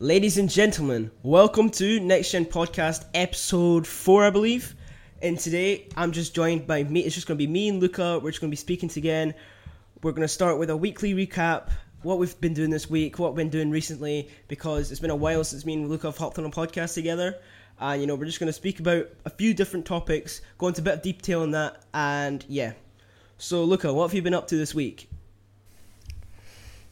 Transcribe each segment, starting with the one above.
Ladies and gentlemen, welcome to Next Gen Podcast episode 4, I believe. And today I'm just joined by me. It's just going to be me and Luca. We're just going to be speaking again. We're going to start with a weekly recap, what we've been doing this week, what we've been doing recently, because it's been a while since me and Luca have hopped on a podcast together. And, you know, we're just going to speak about a few different topics, go into a bit of detail on that, and yeah. So, Luca, what have you been up to this week?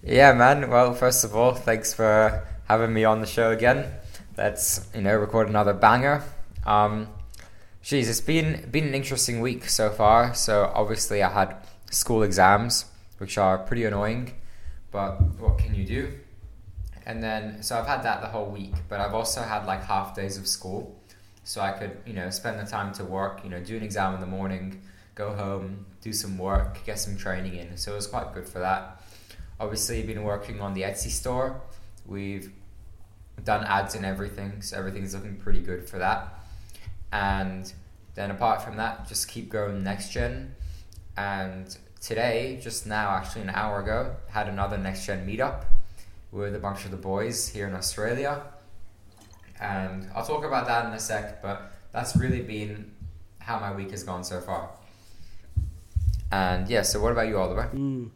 Yeah, man. Well, first of all, thanks for having me on the show again. Let's you know record another banger. Um, geez, it's been been an interesting week so far. So obviously I had school exams, which are pretty annoying, but what can you do? And then so I've had that the whole week, but I've also had like half days of school, so I could you know spend the time to work. You know, do an exam in the morning, go home, do some work, get some training in. So it was quite good for that. Obviously, been working on the Etsy store. We've done ads and everything, so everything's looking pretty good for that. And then apart from that, just keep growing next gen. And today, just now, actually an hour ago, had another next gen meetup with a bunch of the boys here in Australia. And I'll talk about that in a sec, but that's really been how my week has gone so far. And yeah, so what about you, Oliver? Mm.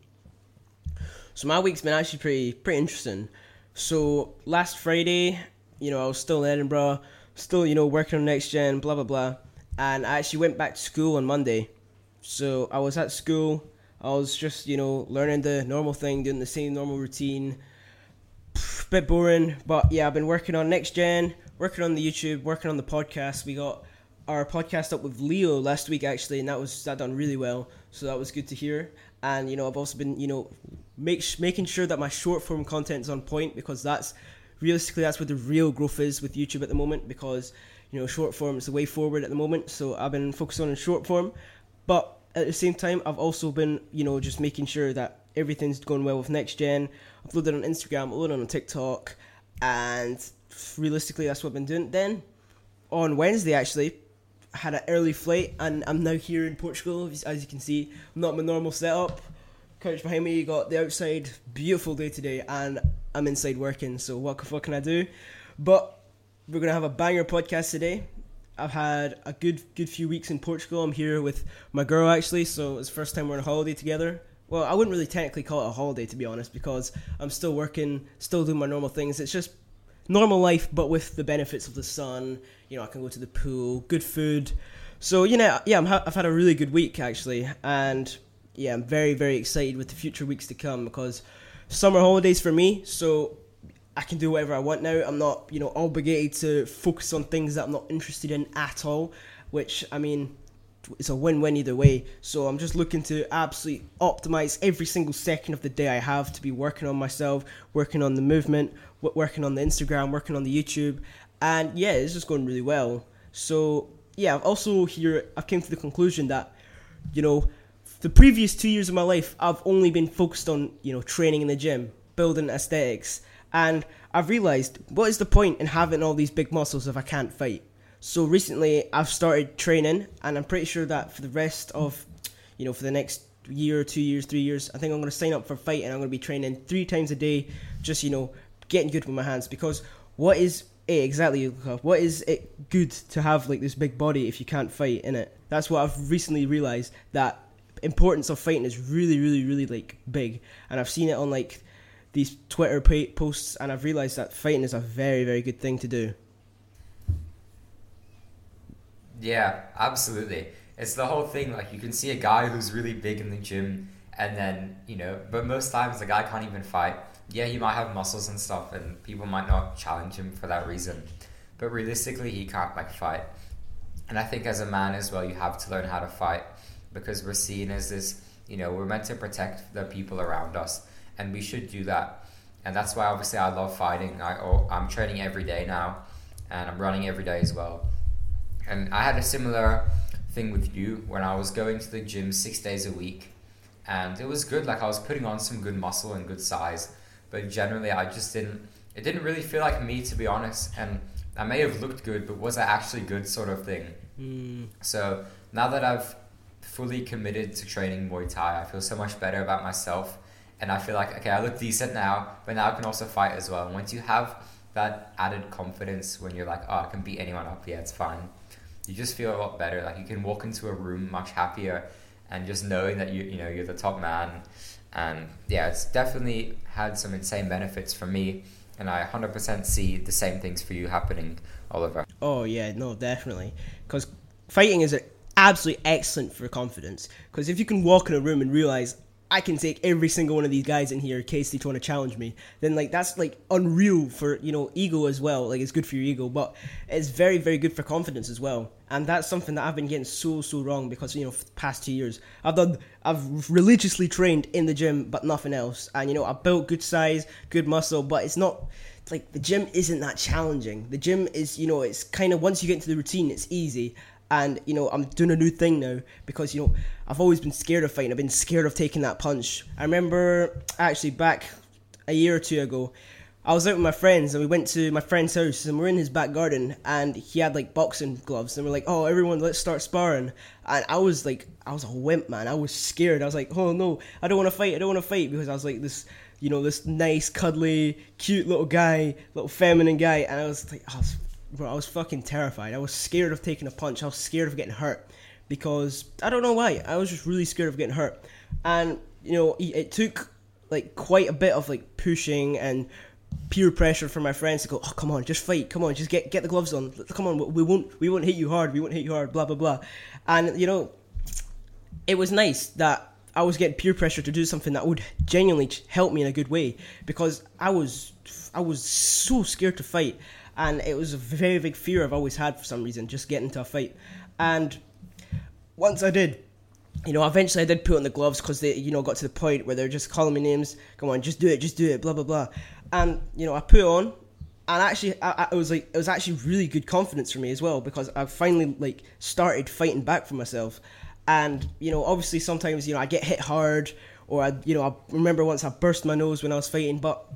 So my week's been actually pretty pretty interesting. So last Friday, you know, I was still in Edinburgh, still, you know, working on next gen, blah blah blah. And I actually went back to school on Monday. So I was at school, I was just, you know, learning the normal thing, doing the same normal routine. Pff, bit boring, but yeah, I've been working on next gen, working on the YouTube, working on the podcast. We got our podcast up with Leo last week actually, and that was that done really well. So that was good to hear. And you know, I've also been, you know, make making sure that my short form content is on point because that's realistically that's where the real growth is with YouTube at the moment because you know short form is the way forward at the moment. So I've been focusing on short form, but at the same time I've also been you know just making sure that everything's going well with next gen. Uploaded on Instagram, uploaded on TikTok, and realistically that's what I've been doing. Then on Wednesday actually had an early flight and I'm now here in Portugal as you can see. not my normal setup couch behind me. You got the outside, beautiful day today, and I'm inside working. So what the fuck can I do? But we're gonna have a banger podcast today. I've had a good good few weeks in Portugal. I'm here with my girl actually, so it's first time we're on a holiday together. Well, I wouldn't really technically call it a holiday to be honest, because I'm still working, still doing my normal things. It's just normal life, but with the benefits of the sun. You know, I can go to the pool, good food. So you know, yeah, i have had a really good week actually, and yeah, I'm very very excited with the future weeks to come because summer holidays for me, so I can do whatever I want now. I'm not you know obligated to focus on things that I'm not interested in at all, which I mean. It's a win-win either way. So I'm just looking to absolutely optimize every single second of the day I have to be working on myself, working on the movement, working on the Instagram, working on the YouTube, and yeah, it's just going really well. So yeah, I've also here I've came to the conclusion that you know the previous two years of my life, I've only been focused on, you know, training in the gym, building aesthetics. And I've realized what is the point in having all these big muscles if I can't fight? So recently I've started training and I'm pretty sure that for the rest of, you know, for the next year, two years, three years, I think I'm going to sign up for fight and I'm going to be training three times a day, just, you know, getting good with my hands. Because what is it exactly, what is it good to have like this big body if you can't fight in it? That's what I've recently realized that importance of fighting is really, really, really like big, and I've seen it on like these Twitter posts, and I've realized that fighting is a very, very good thing to do. Yeah, absolutely. It's the whole thing. Like you can see a guy who's really big in the gym, and then you know, but most times the guy can't even fight. Yeah, he might have muscles and stuff, and people might not challenge him for that reason. But realistically, he can't like fight. And I think as a man as well, you have to learn how to fight because we're seen as this, you know, we're meant to protect the people around us, and we should do that. And that's why obviously I love fighting. I oh, I'm training every day now, and I'm running every day as well. And I had a similar thing with you when I was going to the gym six days a week, and it was good. Like I was putting on some good muscle and good size, but generally I just didn't. It didn't really feel like me to be honest, and I may have looked good, but was I actually good, sort of thing. Mm. So now that I've fully committed to training Muay Thai. I feel so much better about myself. And I feel like, okay, I look decent now, but now I can also fight as well. And once you have that added confidence when you're like, oh, I can beat anyone up. Yeah, it's fine. You just feel a lot better. Like you can walk into a room much happier, and just knowing that you you know you're the top man. And yeah, it's definitely had some insane benefits for me, and I 100% see the same things for you happening, Oliver. Oh yeah, no, definitely. Because fighting is absolutely excellent for confidence. Because if you can walk in a room and realize I can take every single one of these guys in here in case they try to challenge me, then like that's like unreal for you know ego as well. Like it's good for your ego, but it's very very good for confidence as well. And that's something that I've been getting so so wrong because you know past two years I've done I've religiously trained in the gym but nothing else, and you know I built good size, good muscle, but it's not like the gym isn't that challenging. The gym is you know it's kind of once you get into the routine it's easy and you know I'm doing a new thing now because you know I've always been scared of fighting. I've been scared of taking that punch. I remember actually back a year or two ago, I was out with my friends and we went to my friend's house and we're in his back garden and he had like boxing gloves and we're like, oh everyone let's start sparring. And I was like, I was a wimp man. I was scared. I was like, oh no, I don't want to fight. I don't want to fight because I was like this, you know, this nice, cuddly, cute little guy, little feminine guy, and I was like, I was bro, I was fucking terrified. I was scared of taking a punch. I was scared of getting hurt because I don't know why. I was just really scared of getting hurt, and you know, it took like quite a bit of like pushing and peer pressure from my friends to go, oh come on, just fight, come on, just get get the gloves on, come on, we won't we won't hit you hard, we won't hit you hard, blah blah blah, and you know, it was nice that I was getting peer pressure to do something that would genuinely help me in a good way because I was I was so scared to fight and it was a very big fear I've always had for some reason, just getting into a fight. And once I did, you know, eventually I did put on the gloves because they, you know, got to the point where they're just calling me names. Come on, just do it, just do it, blah blah blah. And you know, I put on, and actually, I, I, it was like it was actually really good confidence for me as well because I finally like started fighting back for myself. And you know, obviously, sometimes you know I get hit hard, or I, you know, I remember once I burst my nose when I was fighting, but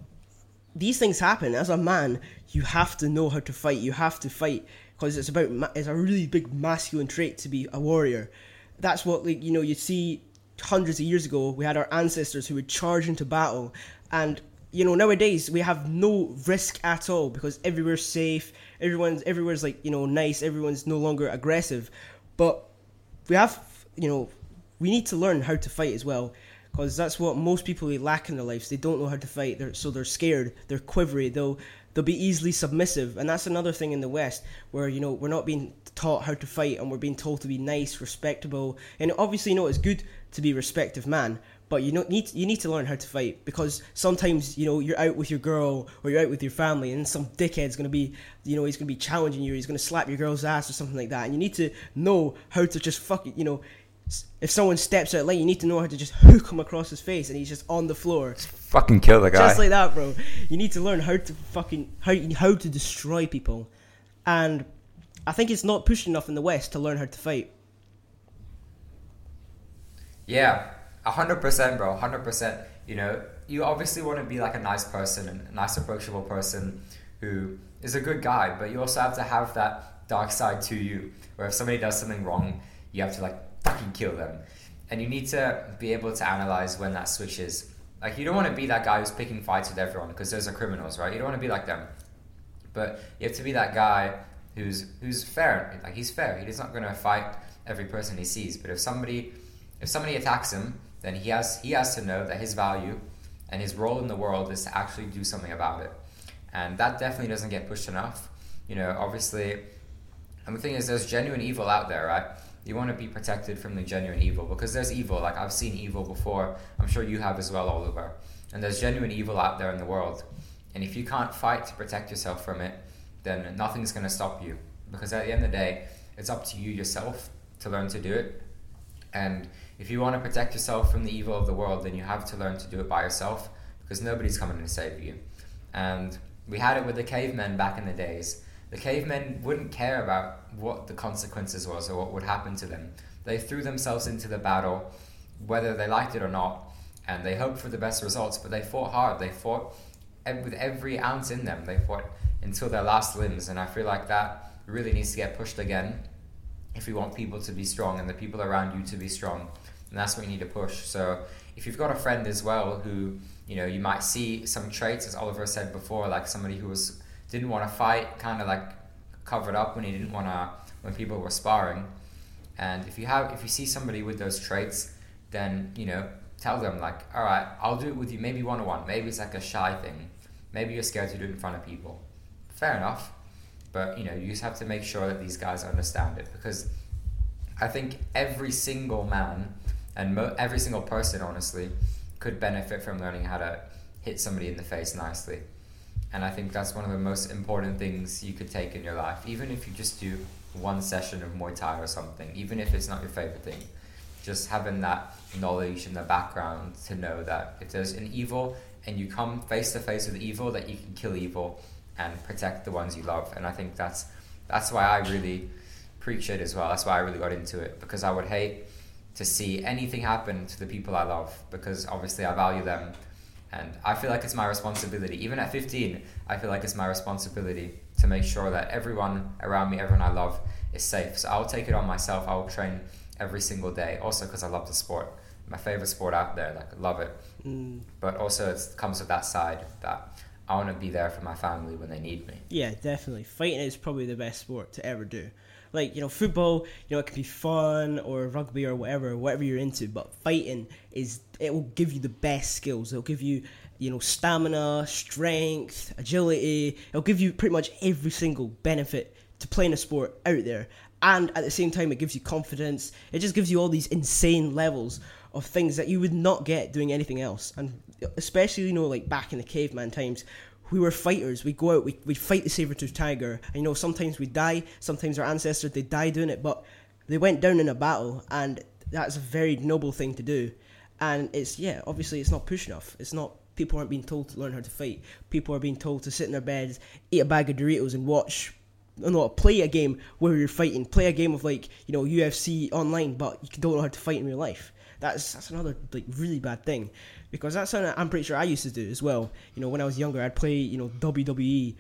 these things happen. As a man, you have to know how to fight. You have to fight because it's about it's a really big masculine trait to be a warrior. That's what like you know you see hundreds of years ago we had our ancestors who would charge into battle and you know nowadays we have no risk at all because everywhere's safe everyone's everywhere's like you know nice everyone's no longer aggressive but we have you know we need to learn how to fight as well because that's what most people lack in their lives. They don't know how to fight, they're, so they're scared, they're quivery, they'll they'll be easily submissive, and that's another thing in the West where you know we're not being taught how to fight, and we're being told to be nice, respectable, and obviously you know it's good to be a respective man. But you know, need you need to learn how to fight because sometimes you know you're out with your girl or you're out with your family and some dickhead's gonna be you know he's gonna be challenging you he's gonna slap your girl's ass or something like that. And you need to know how to just fuck it you know if someone steps out late, you need to know how to just hook him across his face, and he's just on the floor. Just fucking kill the guy. Just like that, bro. You need to learn how to fucking how how to destroy people, and I think it's not pushed enough in the West to learn how to fight. Yeah, hundred percent, bro. Hundred percent. You know, you obviously want to be like a nice person and a nice, approachable person who is a good guy, but you also have to have that dark side to you, where if somebody does something wrong, you have to like fucking kill them. And you need to be able to analyze when that switches. Like, you don't want to be that guy who's picking fights with everyone because those are criminals, right? You don't want to be like them. But you have to be that guy who's who's fair. Like he's fair. He's not going to fight every person he sees. But if somebody if somebody attacks him, then he has he has to know that his value and his role in the world is to actually do something about it. And that definitely doesn't get pushed enough. You know, obviously, and the thing is, there's genuine evil out there, right? You want to be protected from the genuine evil because there's evil. Like I've seen evil before. I'm sure you have as well, Oliver. And there's genuine evil out there in the world. And if you can't fight to protect yourself from it, then nothing's going to stop you. Because at the end of the day, it's up to you yourself to learn to do it. And if you want to protect yourself from the evil of the world, then you have to learn to do it by yourself because nobody's coming to save you. And we had it with the cavemen back in the days the cavemen wouldn't care about what the consequences was or what would happen to them. They threw themselves into the battle, whether they liked it or not, and they hoped for the best results, but they fought hard. They fought with every ounce in them. They fought until their last limbs, and I feel like that really needs to get pushed again if we want people to be strong and the people around you to be strong. And that's what you need to push. So if you've got a friend as well who, you know, you might see some traits, as Oliver said before, like somebody who was didn't want to fight, kind of like covered up when he didn't want to when people were sparring. And if you have if you see somebody with those traits, then you know tell them like, all right, I'll do it with you. Maybe one on one. Maybe it's like a shy thing. Maybe you're scared to do it in front of people. Fair enough. But you know you just have to make sure that these guys understand it because I think every single man and mo- every single person, honestly, could benefit from learning how to hit somebody in the face nicely. And I think that's one of the most important things you could take in your life, even if you just do one session of Muay Thai or something, even if it's not your favorite thing. Just having that knowledge in the background to know that if there's an evil and you come face to face with evil, that you can kill evil and protect the ones you love. And I think that's that's why I really preach it as well. That's why I really got into it because I would hate to see anything happen to the people I love because obviously I value them and I feel like it's my responsibility. Even at 15, I feel like it's my responsibility to make sure that everyone around me, everyone I love, is safe. So I'll take it on myself. I will train every single day. Also, because I love the sport, my favorite sport out there. Like I love it. Mm. But also, it comes with that side that I want to be there for my family when they need me. Yeah, definitely. Fighting is probably the best sport to ever do like you know football you know it can be fun or rugby or whatever whatever you're into but fighting is it will give you the best skills. It'll give you you know stamina strength agility. It'll give you pretty much every single benefit to playing a sport out there. And at the same time it gives you confidence. It just gives you all these insane levels of things that you would not get doing anything else. And especially you know like back in the caveman times we were fighters. We go out, we we fight the saber tooth tiger. And, you know, sometimes we die. Sometimes our ancestors they die doing it, but they went down in a battle, and that's a very noble thing to do. And it's yeah, obviously it's not push enough. It's not people aren't being told to learn how to fight. People are being told to sit in their beds, eat a bag of Doritos, and watch. No, play a game where you're fighting. Play a game of like you know UFC online, but you don't know how to fight in real life. That's that's another like really bad thing because that's something I'm pretty sure I used to do as well. You know, when I was younger, I'd play you know WWE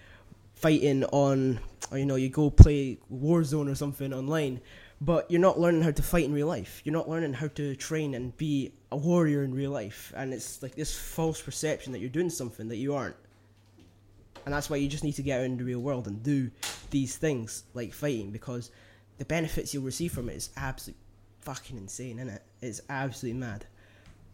fighting on, or you know, you go play Warzone or something online, but you're not learning how to fight in real life. You're not learning how to train and be a warrior in real life, and it's like this false perception that you're doing something that you aren't. And that's why you just need to get out in the real world and do these things like fighting because the benefits you'll receive from it is absolutely fucking insane, isn't it? It's absolutely mad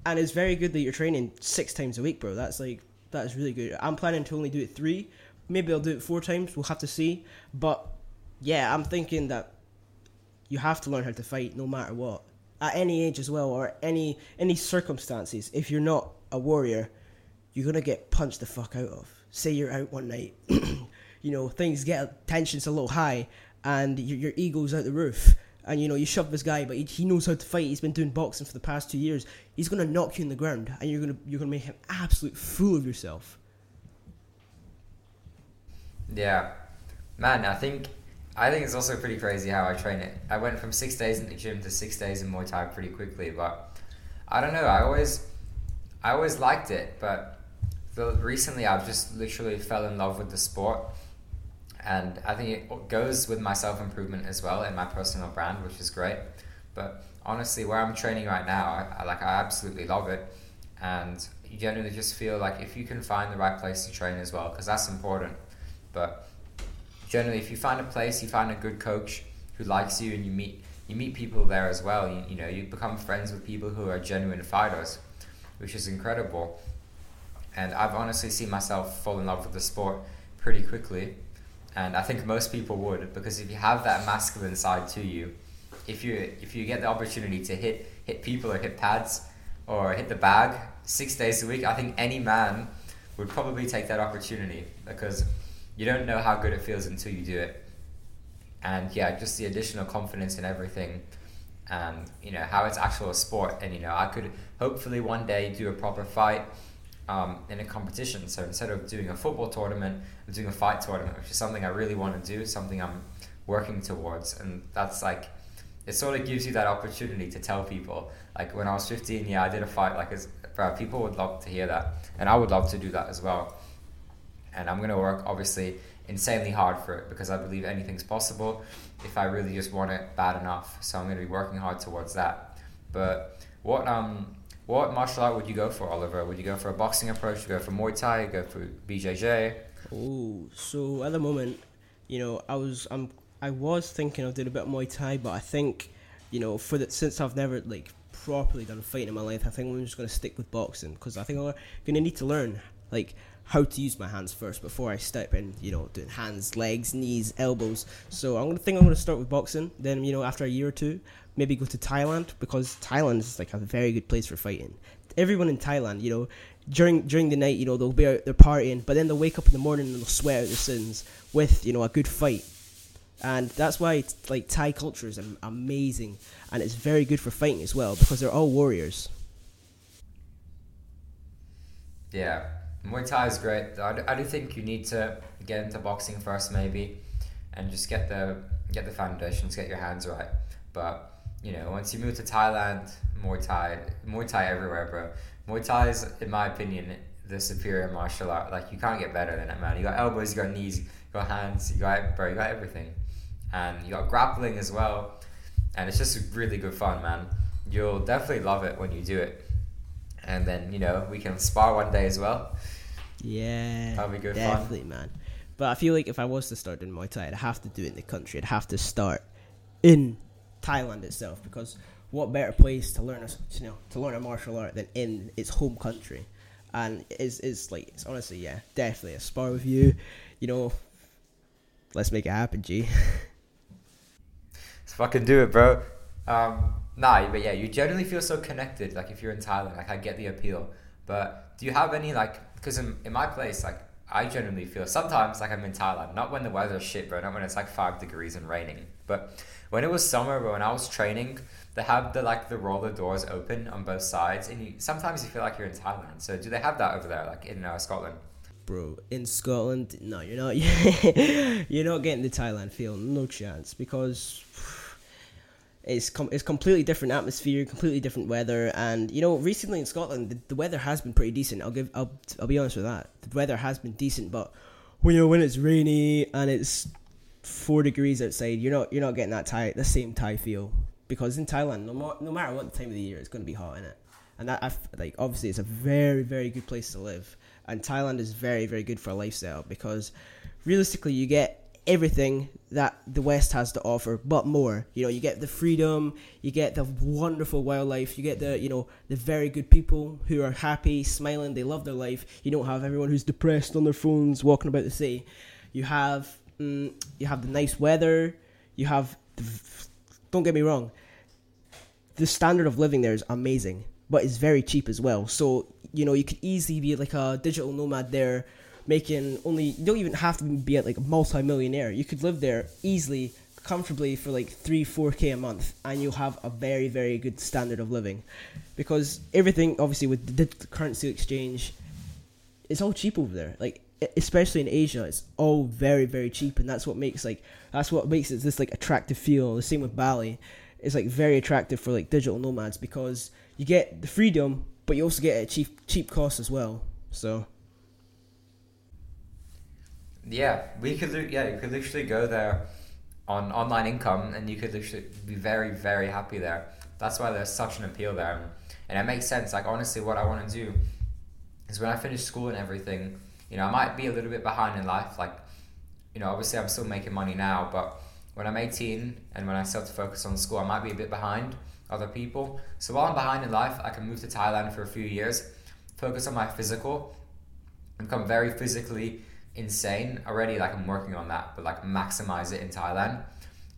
and it's very good that you're training six times a week, bro. That's like that is really good. I'm planning to only do it three. Maybe I'll do it four times. We'll have to see. But yeah, I'm thinking that you have to learn how to fight no matter what, at any age as well, or any any circumstances. If you're not a warrior, you're gonna get punched the fuck out of. Say you're out one night, you know things get tensions a little high, and your, your ego's out the roof and you know you shove this guy, but he, he knows how to fight. He's been doing boxing for the past two years. He's gonna knock you in the ground, and you're gonna you're gonna make an absolute fool of yourself. Yeah, man. I think I think it's also pretty crazy how I train it. I went from six days in the gym to six days in Muay Thai pretty quickly, but I don't know. I always I always liked it, but recently I've just literally fell in love with the sport and I think it goes with my self improvement as well in my personal brand, which is great. But honestly, where I'm training right now, I, I like I absolutely love it, and you generally just feel like if you can find the right place to train as well, because that's important. But generally, if you find a place, you find a good coach who likes you, and you meet you meet people there as well. You, you know, you become friends with people who are genuine fighters, which is incredible. And I've honestly seen myself fall in love with the sport pretty quickly and I think most people would because if you have that masculine side to you, if you if you get the opportunity to hit hit people or hit pads or hit the bag six days a week, I think any man would probably take that opportunity because you don't know how good it feels until you do it. And yeah, just the additional confidence in everything and you know how it's actual sport and you know I could hopefully one day do a proper fight um, in a competition. So instead of doing a football tournament, I'm doing a fight tournament, which is something I really want to do, something I'm working towards. And that's like, it sort of gives you that opportunity to tell people. Like when I was 15, yeah, I did a fight. Like, as, bro, people would love to hear that. And I would love to do that as well. And I'm going to work, obviously, insanely hard for it because I believe anything's possible if I really just want it bad enough. So I'm going to be working hard towards that. But what um what martial art would you go for, Oliver? Would you go for a boxing approach? Would you go for Muay Thai? Go for BJJ? Oh, so at the moment, you know, I was I'm I was thinking of doing a bit of Muay Thai, but I think, you know, for the since I've never like properly done fighting in my life, I think I'm just gonna stick with boxing because I think I'm gonna need to learn like how to use my hands first before I step in, you know, doing hands, legs, knees, elbows. So I'm gonna think I'm gonna start with boxing. Then you know, after a year or two, maybe go to Thailand because Thailand is like a very good place for fighting. Everyone in Thailand, you know, during during the night, you know, they'll be out they're partying, but then they'll wake up in the morning and they'll sweat out their sins with you know a good fight. And that's why like Thai culture is amazing, and it's very good for fighting as well because they're all warriors. Yeah, Muay Thai is great. I do, I do think you need to get into boxing first, maybe, and just get the get the foundations, get your hands right. But you know, once you move to Thailand, Muay Thai, Muay Thai everywhere, bro. Muay Thai is, in my opinion, the superior martial art. Like you can't get better than it, man. You got elbows, you got knees, you got hands, you got bro, you got everything, and you got grappling as well. And it's just really good fun, man. You'll definitely love it when you do it. And then you know we can spar one day as well. Yeah, that'll be good definitely, fun. man. But I feel like if I was to start doing Muay Thai, I'd have to do it in the country. I'd have to start in Thailand itself because what better place to learn a you know to learn a martial art than in its home country, and it's it's like it's honestly yeah definitely a spar with you, you know. Let's make it happen, G. Let's fucking do it, bro. Um, nah, but yeah, you generally feel so connected. Like if you're in Thailand, like I get the appeal. But do you have any like? Because in, in my place, like I generally feel sometimes like I'm in Thailand. Not when the weather's shit, bro. Not when it's like five degrees and raining. But when it was summer, bro, when I was training, they have the like the roller doors open on both sides, and you sometimes you feel like you're in Thailand. So do they have that over there, like in uh, Scotland? Bro, in Scotland, no, you're not. you're not getting the Thailand feel, no chance, because it's com- it's completely different atmosphere, completely different weather, and you know, recently in Scotland, the, the weather has been pretty decent. I'll give, I'll, I'll be honest with that. The weather has been decent, but when you know when it's rainy and it's four degrees outside, you're not you're not getting that Thai the same Thai feel because in Thailand, no, more, no matter what the time of the year, it's going to be hot in it. And that, I've, like, obviously, it's a very, very good place to live. And Thailand is very, very good for a lifestyle because realistically, you get everything that the West has to offer, but more. You know, you get the freedom, you get the wonderful wildlife, you get the, you know, the very good people who are happy, smiling, they love their life. You don't have everyone who's depressed on their phones walking about the city. You have, mm, you have the nice weather. You have the don't get me wrong, the standard of living there is amazing, but it's very cheap as well. So you know you could easily be like a digital nomad there, making only you don't even have to be at like a multi-millionaire. You could live there easily, comfortably for like three, four k a month, and you'll have a very, very good standard of living, because everything obviously with the currency exchange, it's all cheap over there. Like especially in Asia, it's all very very cheap, and that's what makes like that's what makes it this like attractive feel. The same with Bali, it's like very attractive for like digital nomads because you get the freedom, but you also get a cheap cheap cost as well. So. Yeah, we could. Yeah, you could literally go there on online income, and you could literally be very, very happy there. That's why there's such an appeal there, and it makes sense. Like honestly, what I want to do is when I finish school and everything, you know, I might be a little bit behind in life. Like, you know, obviously I'm still making money now, but when I'm 18 and when I start to focus on school, I might be a bit behind other people. So while I'm behind in life, I can move to Thailand for a few years, focus on my physical, and become very physically insane already. Like I'm working on that, but like maximize it in Thailand,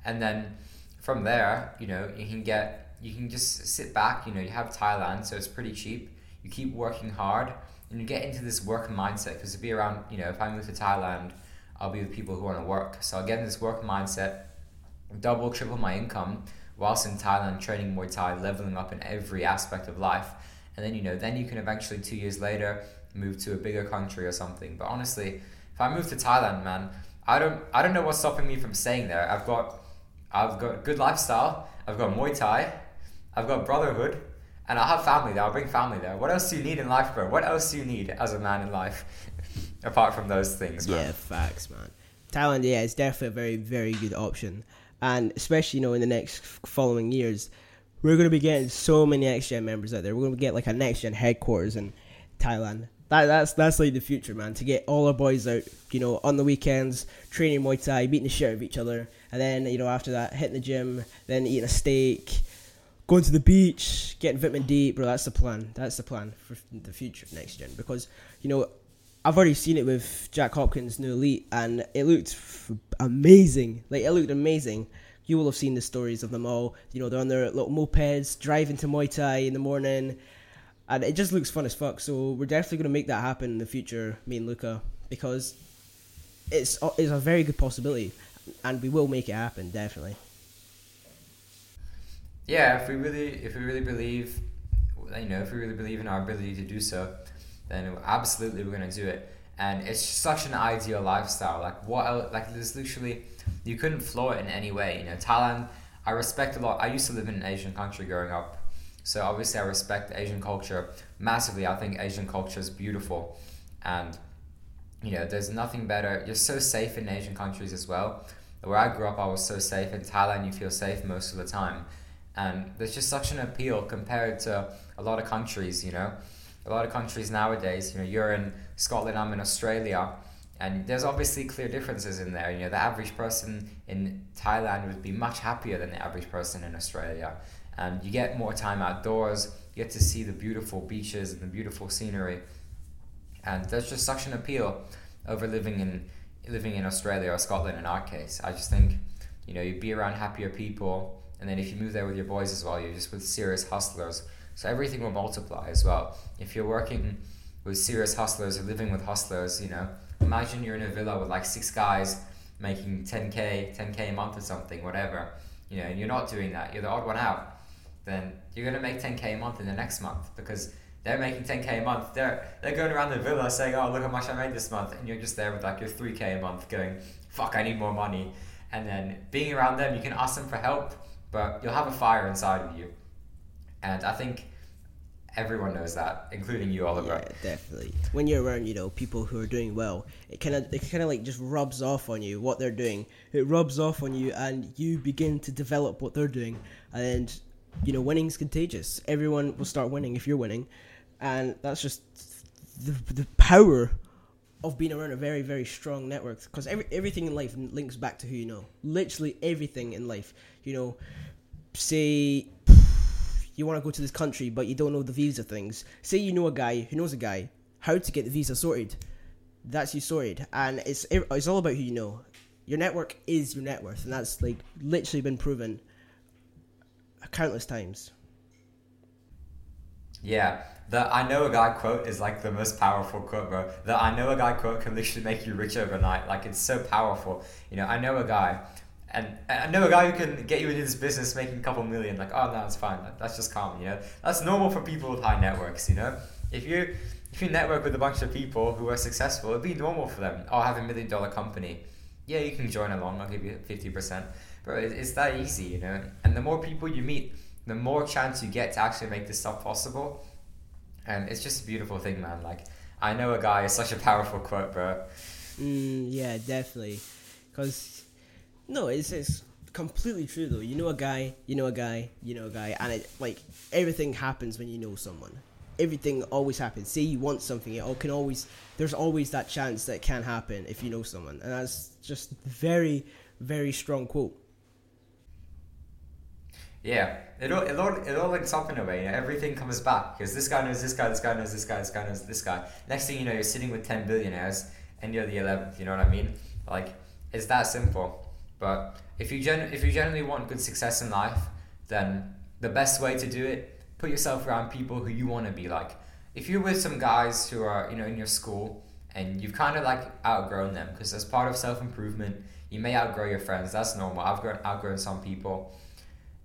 and then from there, you know, you can get you can just sit back. You know, you have Thailand, so it's pretty cheap. You keep working hard and you get into this work mindset because to be around, you know, if I move to Thailand, I'll be with people who want to work. So I'll get in this work mindset, double, triple my income whilst in Thailand training Muay Thai, leveling up in every aspect of life. And then, you know, then you can eventually two years later move to a bigger country or something. But honestly, if I move to Thailand, man, I don't I don't know what's stopping me from staying there. I've got I've got good lifestyle, I've got Muay Thai, I've got brotherhood, and I'll have family there. I'll bring family there. What else do you need in life, bro? What else do you need as a man in life, apart from those things? Yeah, facts, man. Thailand, yeah, it's definitely a very, very good option, and especially you know in the next following years, we're going to be getting so many next gen members out there. We're going to get like a next gen headquarters in Thailand, that that's that's like the future, man. To get all our boys out, you know, on the weekends, training Muay Thai, beating the shit out of each other, and then you know after that, hitting the gym, then eating a steak, going to the beach, getting vitamin D, bro. That's the plan. That's the plan for the future of next gen. Because you know, I've already seen it with Jack Hopkins' new elite, and it looked f- amazing. Like it looked amazing. You will have seen the stories of them all. You know, they're on their little mopeds, driving to Muay Thai in the morning and it just looks fun as fuck. So we're definitely gonna make that happen in the future, me and Luca, because it's it's a very good possibility, and we will make it happen definitely. Yeah, if we really if we really believe, you know, if we really believe in our ability to do so, then absolutely we're gonna do it. And it's such an ideal lifestyle. Like what? Like there's literally you couldn't flaw it in any way. You know, Thailand. I respect a lot. I used to live in an Asian country growing up, so obviously, I respect Asian culture massively. I think Asian culture is beautiful, and you know, there's nothing better. You're so safe in Asian countries as well. Where I grew up, I was so safe. In Thailand, you feel safe most of the time, and there's just such an appeal compared to a lot of countries. You know, a lot of countries nowadays. You know, you're in Scotland, I'm in Australia. And there's obviously clear differences in there. You know, the average person in Thailand would be much happier than the average person in Australia and you get more time outdoors. You get to see the beautiful beaches and the beautiful scenery, and there's just such an appeal over living in living in Australia or Scotland in our case. I just think you know you'd be around happier people, and then if you move there with your boys as well, you're just with serious hustlers. So everything will multiply as well. If you're working with serious hustlers or living with hustlers, you know, imagine you're in a villa with like six guys making 10k, 10k a month or something, whatever. You know, and you're not doing that. You're the odd one out then you're gonna make 10k a month in the next month because they're making 10k a month. They're they're going around the villa saying, "Oh, look how much I made this month," and you're just there with like your 3k a month, going, "Fuck, I need more money." And then being around them, you can ask them for help, but you'll have a fire inside of you. And I think everyone knows that, including you, Oliver. Yeah, definitely. When you're around, you know, people who are doing well, it kind of it kind of like just rubs off on you what they're doing. It rubs off on you, and you begin to develop what they're doing, and you know, winning's contagious. Everyone will start winning if you're winning, and that's just the, the power of being around a very very strong network. Because every everything in life links back to who you know. Literally everything in life. You know, say you want to go to this country, but you don't know the visa things. Say you know a guy who knows a guy how to get the visa sorted. That's you sorted, and it's it's all about who you know. Your network is your net worth, and that's like literally been proven countless times. Yeah, the I know a guy quote is like the most powerful quote, bro. The I know a guy quote can literally make you rich overnight. Like it's so powerful. You know, I know a guy, and I know a guy who can get you into this business making a couple million. Like, oh no, it's fine. That's just common. You know, that's normal for people with high networks. You know, if you if you network with a bunch of people who are successful, it'd be normal for them. Oh, I have a million dollar company. Yeah, you can join along. I'll give you fifty percent bro, it's that easy, you know. And the more people you meet, the more chance you get to actually make this stuff possible. And it's just a beautiful thing, man. Like, I know a guy is such a powerful quote, bro. Mm, yeah, definitely. Because, no, it's, it's completely true, though. You know a guy, you know a guy, you know a guy, and it, like, everything happens when you know someone. Everything always happens. Say you want something, it can always, there's always that chance that can happen if you know someone. And that's just very, very strong quote. Yeah, it all, it all, it all links up in a way. You know, everything comes back because this guy knows this guy, this guy knows this guy, this guy knows this guy. Next thing you know, you're sitting with ten billionaires and you're the eleventh. You know what I mean? Like it's that simple. But if you gen- if you generally want good success in life, then the best way to do it, put yourself around people who you want to be like. If you're with some guys who are you know in your school and you've kind of like outgrown them because as part of self improvement, you may outgrow your friends. That's normal. I've grown outgrown some people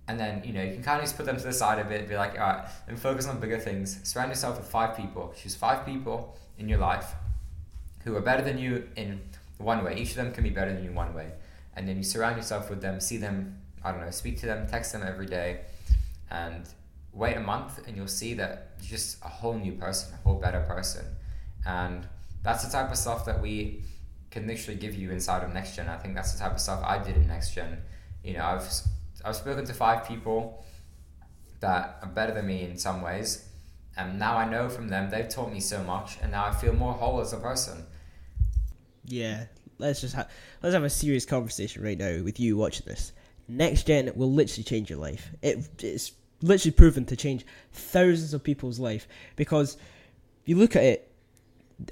and then you know you can kind of just put them to the side a bit be like all right and focus on bigger things. Surround yourself with five people. Choose five people in your life who are better than you in one way. Each of them can be better than you in one way. And then you surround yourself with them see them i don't know speak to them text them every day and wait a month and you'll see that you're just a whole new person a whole better person. And that's the type of stuff that we can literally give you inside of next gen. I think that's the type of stuff i did in next gen. You know i've I've spoken to five people that are better than me in some ways, And now I know from them, they've taught me so much, and now I feel more whole as a person. Yeah, let's just let's have a serious conversation right now with you watching this. Next gen will literally change your life. It, it's literally proven to change thousands of people's life because you look at it,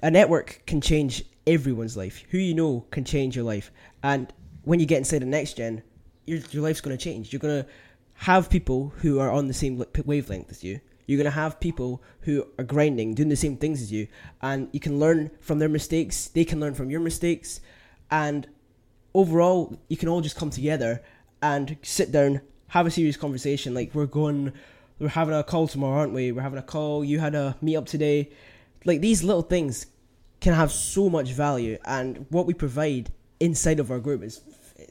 a network can change everyone's life. Who you know can change your life, and when you get inside the next gen, your your life's going to change. You're going to have people who are on the same wavelength as you. You're going to have people who are grinding, doing the same things as you, and you can learn from their mistakes. They can learn from your mistakes, and overall, you can all just come together and sit down, have a serious conversation. Like we're going, we're having a call tomorrow, aren't we? We're having a call. You had a meet up today. Like these little things can have so much value, and what we provide inside of our group is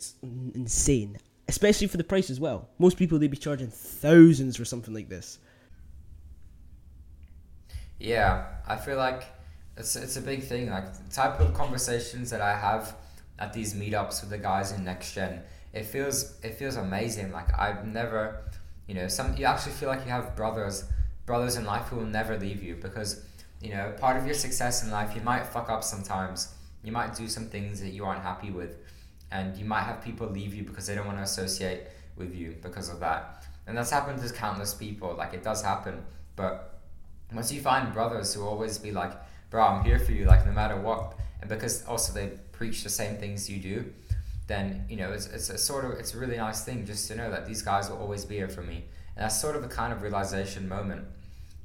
it's insane especially for the price as well. Most people they'd be charging thousands for something like this. Yeah, I feel like it's it's a big thing. Like the type of conversations that I have at these meetups with the guys in next gen, it feels it feels amazing. Like I've never, you know, some you actually feel like you have brothers brothers in life who will never leave you because you know part of your success in life you might fuck up sometimes. You might do some things that you aren't happy with and you might have people leave you because they don't want to associate with you because of that. And that's happened to countless people. Like it does happen, but once you find brothers who always be like, "Bro, I'm here for you," like no matter what, and because also they preach the same things you do, then you know it's, it's a sort of it's a really nice thing just to know that these guys will always be here for me. And that's sort of the kind of realization moment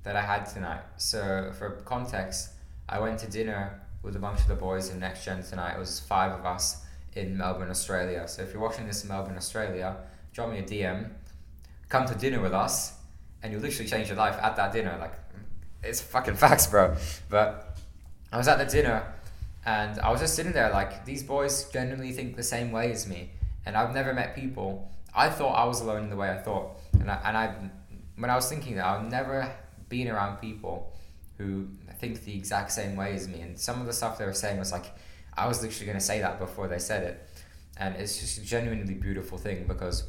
that I had tonight. So for context, I went to dinner with a bunch of the boys in Next Gen tonight. It was five of us in Melbourne, Australia. So if you're watching this in Melbourne, Australia, drop me a DM, come to dinner with us, and you'll literally change your life at that dinner. Like, it's fucking facts, bro. But I was at the dinner, and I was just sitting there, like, these boys genuinely think the same way as me, and I've never met people. I thought I was alone in the way I thought, and I, and I when I was thinking that, I've never been around people who think the exact same way as me, and some of the stuff they were saying was like I was literally going to say that before they said it. And it's just a genuinely beautiful thing because,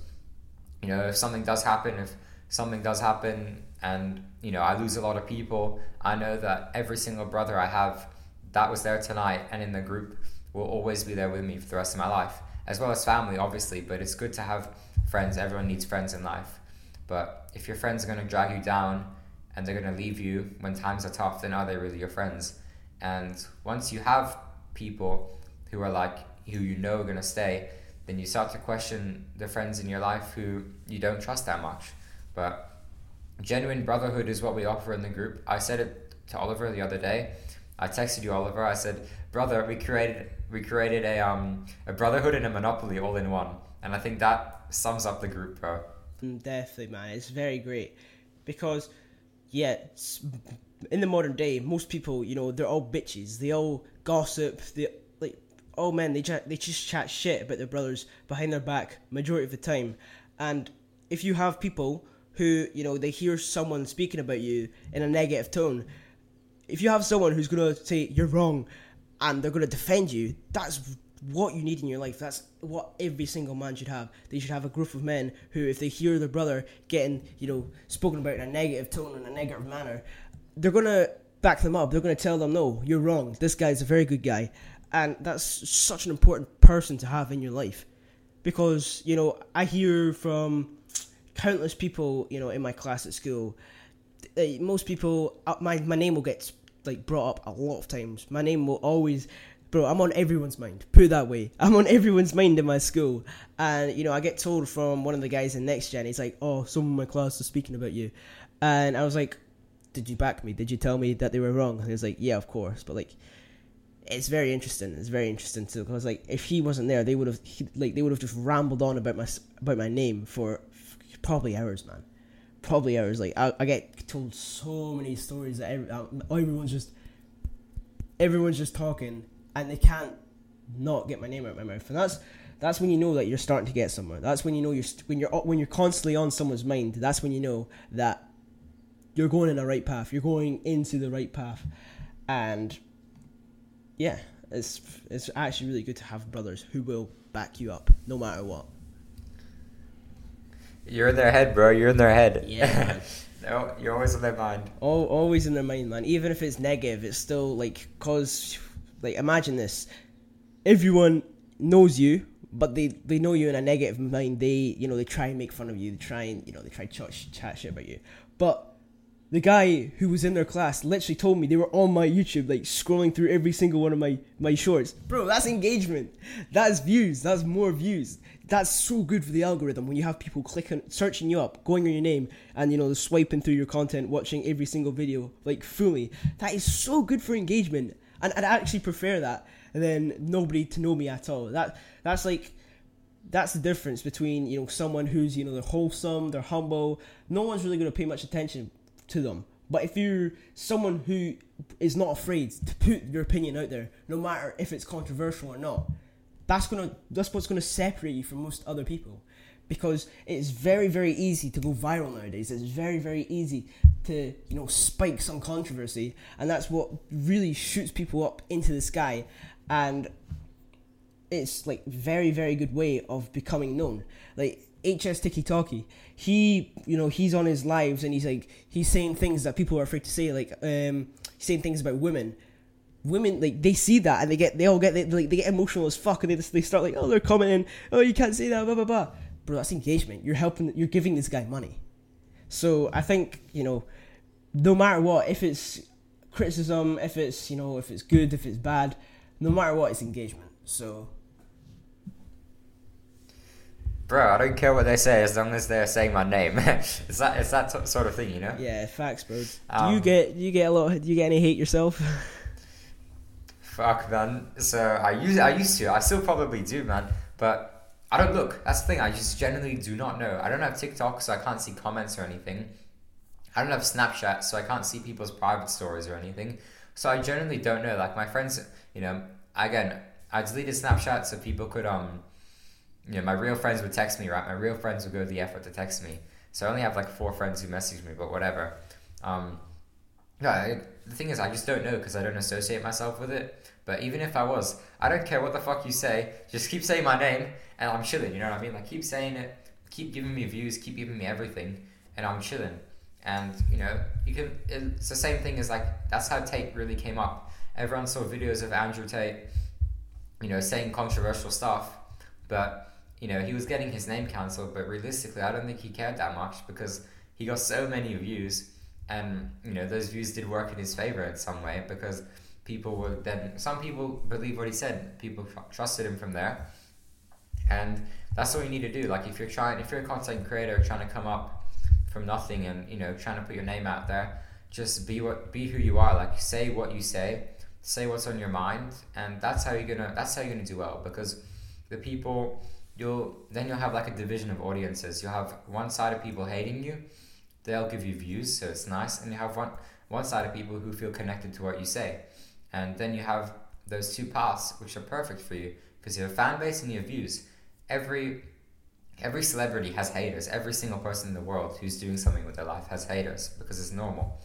you know, if something does happen, if something does happen and, you know, I lose a lot of people, I know that every single brother I have that was there tonight and in the group will always be there with me for the rest of my life, as well as family, obviously. But it's good to have friends. Everyone needs friends in life. But if your friends are going to drag you down and they're going to leave you when times are tough, then are they really your friends? And once you have people who are like who you know are going to stay, then you start to question the friends in your life who you don't trust that much. But genuine brotherhood is what we offer in the group. I said it to Oliver the other day. I texted you, Oliver. I said, "Brother, we created we created a um a brotherhood and a monopoly all in one." And I think that sums up the group, bro. Mm, definitely, man. It's very great because, yeah, in the modern day, most people, you know, they're all bitches. They all gossip. They like, oh man, they ch- they just chat shit about their brothers behind their back majority of the time. And if you have people who, you know, they hear someone speaking about you in a negative tone, if you have someone who's gonna say you're wrong, and they're gonna defend you, that's what you need in your life. That's what every single man should have. They should have a group of men who, if they hear their brother getting, you know, spoken about in a negative tone in a negative manner, they're gonna back them up. They're gonna tell them, no, you're wrong. This guy's a very good guy, and that's such an important person to have in your life, because you know I hear from countless people, you know, in my class at school. Most people, uh, my my name will get like brought up a lot of times. My name will always bro, I'm on everyone's mind. Put it that way. I'm on everyone's mind in my school. And, you know, I get told from one of the guys in Next Gen, he's like, oh, someone in my class is speaking about you. And I was like, did you back me? Did you tell me that they were wrong? And he was like, yeah, of course. But like, it's very interesting. It's very interesting too because like if he wasn't there, they would have like they would have just rambled on about my about my name for probably hours, man. Probably hours. Like I, I get told so many stories that every, uh, everyone's just everyone's just talking and they can't not get my name out of my mouth, and that's that's when you know that you're starting to get somewhere. That's when you know you're when you're when you're constantly on someone's mind. That's when you know that you're going in the right path. You're going into the right path, and yeah, it's it's actually really good to have brothers who will back you up no matter what. You're in their head, bro. You're in their head. Yeah. no, you're always in their mind. All, always in their mind, man. Even if it's negative, it's still like cause like imagine this. Everyone knows you, but they they know you in a negative mind. They you know they try and make fun of you. They try and you know they try to chat, chat shit about you. But the guy who was in their class literally told me they were on my YouTube, like scrolling through every single one of my my shorts. Bro, that's engagement. That's views. That's more views. That's so good for the algorithm when you have people clicking, searching you up, going on your name, and you know swiping through your content, watching every single video like fully. That is so good for engagement, and I'd actually prefer that than nobody to know me at all. That that's like that's the difference between you know someone who's you know they're wholesome, they're humble. No one's really going to pay much attention to them. But if you're someone who is not afraid to put your opinion out there, no matter if it's controversial or not, that's gonna that's what's gonna separate you from most other people. Because it's very, very easy to go viral nowadays. It's very, very easy to, you know, spike some controversy. And that's what really shoots people up into the sky. And it's like very, very good way of becoming known. Like HSTikkyTokky, he, you know, he's on his lives and he's like, he's saying things that people are afraid to say, like, um, saying things about women. Women like they see that and they get they all get they, like they get emotional as fuck and they just, they start like oh they're commenting oh you can't say that blah blah blah. Bro that's engagement. You're helping you're giving this guy money. So I think you know no matter what if it's criticism if it's you know if it's good if it's bad no matter what it's engagement. So Bro, I don't care what they say as long as they're saying my name. it's that it's that t- sort of thing, you know. Yeah, facts, bro. Do Um, you get do you get a lot? Do you get any hate yourself? Fuck, man. So I used I used to. I still probably do, man. But I don't look. That's the thing. I just generally do not know. I don't have TikTok, so I can't see comments or anything. I don't have Snapchat, so I can't see people's private stories or anything. So I generally don't know. Like my friends, you know, again, I deleted Snapchat so people could um you know, my real friends would text me, right? My real friends would go to the effort to text me. So I only have like four friends who message me, but whatever. Um, no, I, the thing is, I just don't know because I don't associate myself with it. But even if I was, I don't care what the fuck you say. Just keep saying my name, and I'm chilling. You know what I mean? Like keep saying it, keep giving me views, keep giving me everything, and I'm chilling. And you know, you can. It's the same thing as like that's how Tate really came up. Everyone saw videos of Andrew Tate, you know, saying controversial stuff, but you know, he was getting his name cancelled, but realistically, I don't think he cared that much because he got so many views, and you know, those views did work in his favor in some way because people were then. Some people believe what he said. People trusted him from there, and that's all you need to do. Like if you're trying, if you're a content creator trying to come up from nothing and you know trying to put your name out there, just be what be who you are. Like say what you say, say what's on your mind, and that's how you're gonna. That's how you're gonna do well because the people you'll then you'll have like a division of audiences. You'll have one side of people hating you, they'll give you views, so it's nice, and you have one one side of people who feel connected to what you say, and then you have those two paths which are perfect for you because you have a fan base and you have views. Every every celebrity has haters. Every single person in the world who's doing something with their life has haters because it's normal.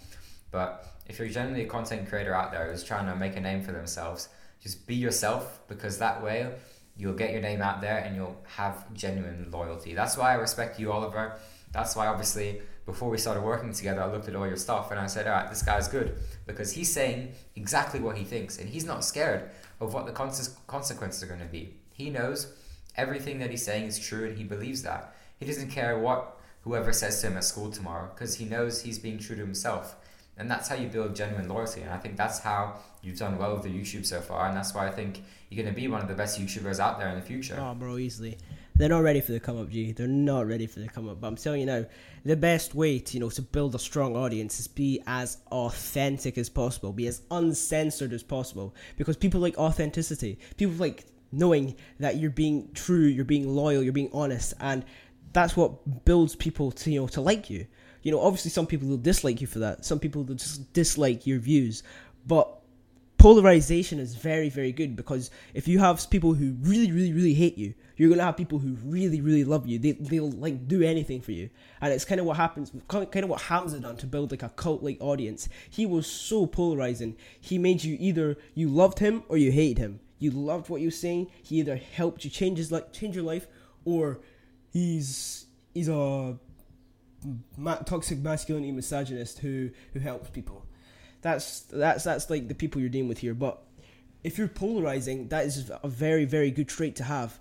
But if you're generally a content creator out there who's trying to make a name for themselves, just be yourself because that way you'll get your name out there and you'll have genuine loyalty. That's why I respect you, Oliver. That's why, obviously, before we started working together, I looked at all your stuff and I said, all right, this guy's good because he's saying exactly what he thinks and he's not scared of what the conse- consequences are going to be. He knows everything that he's saying is true and he believes that. He doesn't care what whoever says to him at school tomorrow because he knows he's being true to himself. And that's how you build genuine loyalty. And I think that's how you've done well with the YouTube so far. And that's why I think you're going to be one of the best YouTubers out there in the future. Oh, bro, easily. They're not ready for the come up, G. They're not ready for the come up. But I'm telling you now, the best way to you know to build a strong audience is be as authentic as possible, be as uncensored as possible, because people like authenticity. People like knowing that you're being true, you're being loyal, you're being honest, and that's what builds people to you know to like you. You know, obviously some people will dislike you for that. Some people will just dislike your views, but polarization is very very good because if you have people who really really really hate you you're gonna have people who really really love you. They, they'll like do anything for you. And it's kind of what happens kind of what hamza done to build like a cult like audience. He was so polarizing. He made you either you loved him or you hated him. You loved what he was saying. He either helped you change his like change your life or he's he's a ma- toxic masculinity misogynist who who helps people. That's that's that's like the people you're dealing with here. But if you're polarizing, that is a very very good trait to have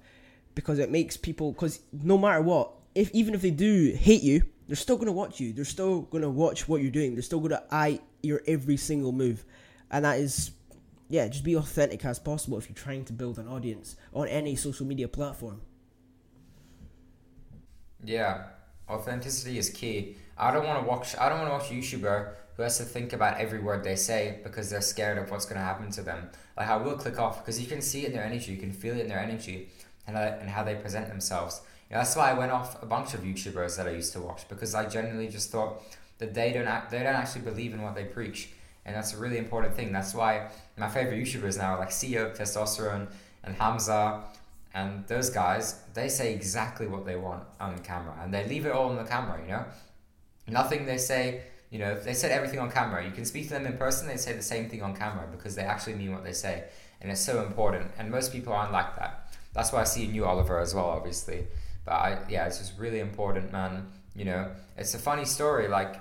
because it makes people because no matter what, if even if they do hate you, they're still gonna watch you. They're still gonna watch what you're doing. They're still gonna eye your every single move, and that is yeah, just be authentic as possible if you're trying to build an audience on any social media platform. Yeah, authenticity is key. I don't want to watch. I don't want to watch a YouTuber who has to think about every word they say because they're scared of what's going to happen to them. Like I will click off because you can see it in their energy. You can feel it in their energy and how, and how they present themselves. That's why I went off a bunch of YouTubers that I used to watch because I genuinely just thought that they don't act, they don't actually believe in what they preach, and that's a really important thing. That's why my favorite YouTubers now are like CEO, Testosterone, and Hamza and those guys, they say exactly what they want on camera and they leave it all on the camera, you know? Nothing they say, you know, they said everything on camera. You can speak to them in person, they say the same thing on camera because they actually mean what they say. And it's so important. And most people aren't like that. That's why I see you, Oliver, as well, obviously. But I, yeah, it's just really important, man. You know, it's a funny story. Like,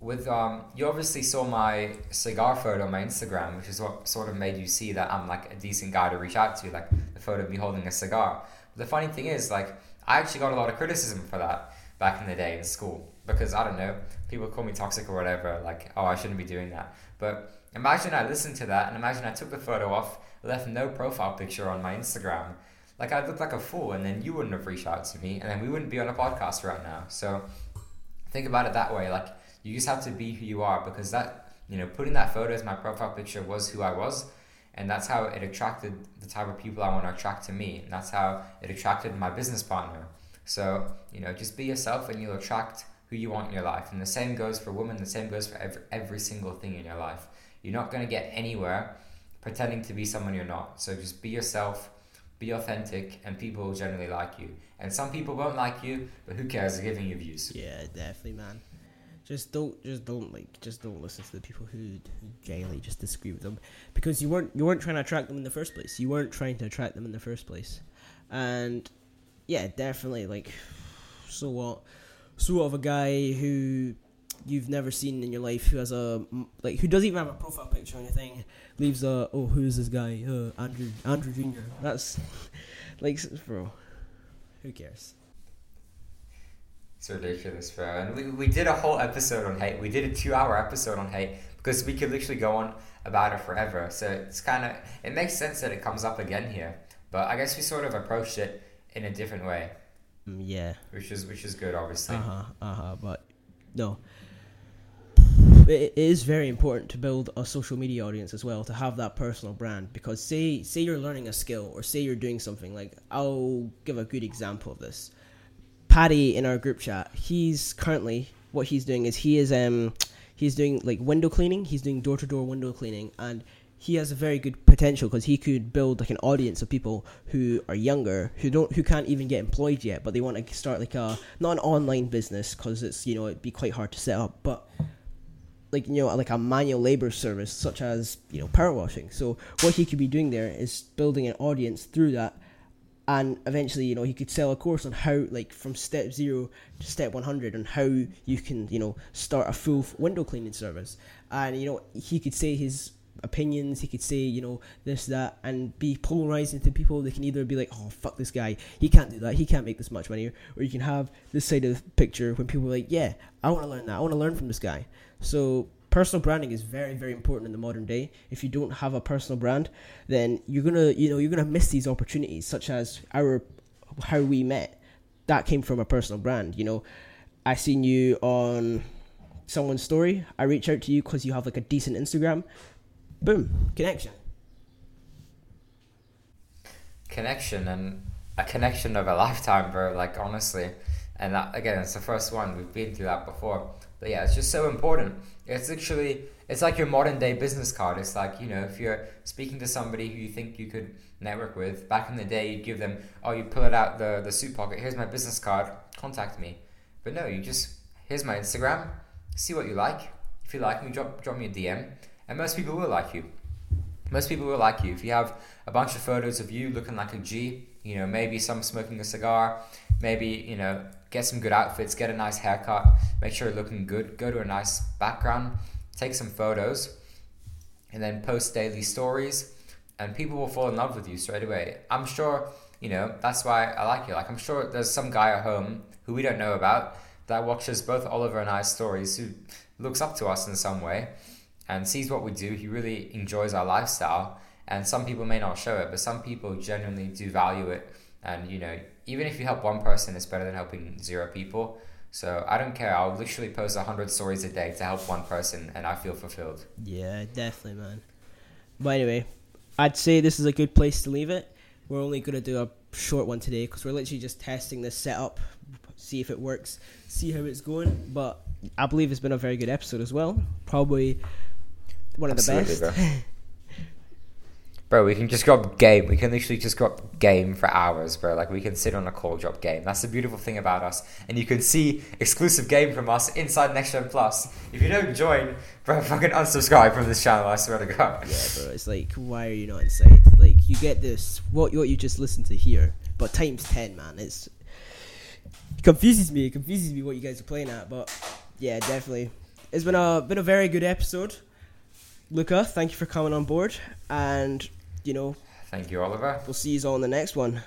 with um you obviously saw my cigar photo on my Instagram, which is what sort of made you see that I'm like a decent guy to reach out to, like the photo of me holding a cigar. But the funny thing is, like, I actually got a lot of criticism for that back in the day in school because I don't know, people call me toxic or whatever, like, oh, I shouldn't be doing that. But imagine I listened to that and imagine I took the photo off, left no profile picture on my Instagram. Like, I looked like a fool, and then you wouldn't have reached out to me, and then we wouldn't be on a podcast right now. So, think about it that way. Like, you just have to be who you are because that, you know, putting that photo as my profile picture was who I was. And that's how it attracted the type of people I want to attract to me. And that's how it attracted my business partner. So, you know, just be yourself and you'll attract who you want in your life. And the same goes for women, the same goes for every, every single thing in your life. You're not going to get anywhere pretending to be someone you're not. So just be yourself, be authentic, and people will generally like you. And some people won't like you, but who cares? They're giving you views. Yeah, definitely, man just don't just don't like just don't listen to the people who, genuinely just disagree with them. Because you weren't you weren't trying to attract them in the first place. You weren't trying to attract them in the first place. And yeah definitely like so what? So what of a guy who you've never seen in your life who has a like who doesn't even have a profile picture or anything leaves a oh who's this guy? Uh, Andrew Andrew Jr. That's like bro who cares it's ridiculous, bro. And we, we did a whole episode on hate. We did a two hour episode on hate because we could literally go on about it forever. So it's kind of, it makes sense that it comes up again here. But I guess we sort of approached it in a different way. Mm, yeah. Which is which is good, obviously. Uh huh. Uh huh. But no, it is very important to build a social media audience as well to have that personal brand because say say you're learning a skill or say you're doing something like I'll give a good example of this. Paddy in our group chat, he's currently what he's doing is he is um he's doing like window cleaning. He's doing door to door window cleaning, and he has a very good potential because he could build like an audience of people who are younger who don't who can't even get employed yet, but they want to start like a not an online business because it's you know it'd be quite hard to set up, but like you know like a manual labor service such as you know power washing. So what he could be doing there is building an audience through that and eventually you know he could sell a course on how like from step zero to step 100 on how you can you know start a full window cleaning service. And you know he could say his opinions he could say you know this that and be polarizing to people. They can either be like oh fuck this guy. He can't do that. He can't make this much money. Or you can have this side of the picture when people are like yeah i want to learn that. I want to learn from this guy. So personal branding is very very important in the modern day. If you don't have a personal brand then you're gonna you know you're gonna miss these opportunities such as our how we met. That came from a personal brand you know. I seen you on someone's story. I reach out to you because you have like a decent instagram. Boom connection. Connection and a connection of a lifetime bro like honestly and that again it's the first one we've been through that before but yeah, it's just so important. It's actually it's like your modern day business card. It's like, you know, if you're speaking to somebody who you think you could network with, back in the day you'd give them oh you pull it out the, the suit pocket, here's my business card, contact me. But no, you just here's my Instagram, see what you like. If you like me, drop drop me a DM. And most people will like you. Most people will like you. If you have a bunch of photos of you looking like a G, You know, maybe some smoking a cigar. Maybe you know, get some good outfits, get a nice haircut, make sure you're looking good. Go to a nice background, take some photos, and then post daily stories, and people will fall in love with you straight away. I'm sure. You know, that's why I like you. Like, I'm sure there's some guy at home who we don't know about that watches both Oliver and I's stories who looks up to us in some way and sees what we do. He really enjoys our lifestyle. And some people may not show it, but some people genuinely do value it. And, you know, even if you help one person, it's better than helping zero people. So I don't care. I'll literally post 100 stories a day to help one person, and I feel fulfilled. Yeah, definitely, man. But anyway, I'd say this is a good place to leave it. We're only going to do a short one today because we're literally just testing this setup, see if it works, see how it's going. But I believe it's been a very good episode as well. Probably one of the Absolutely, best. bro. We can just up game. We can literally just up game for hours, bro. Like we can sit on a call drop game. That's the beautiful thing about us. And you can see exclusive game from us inside Next Gen Plus. If you don't join, bro, fucking unsubscribe from this channel. I swear to God. yeah, bro. It's like, why are you not inside? Like, you get this, what, what you just listened to here, but times 10, man. It's. It confuses me. It confuses me what you guys are playing at. But yeah, definitely. It's been a, been a very good episode. Luca, thank you for coming on board. And, you know, Thank you, Oliver. we'll see you all in the next one.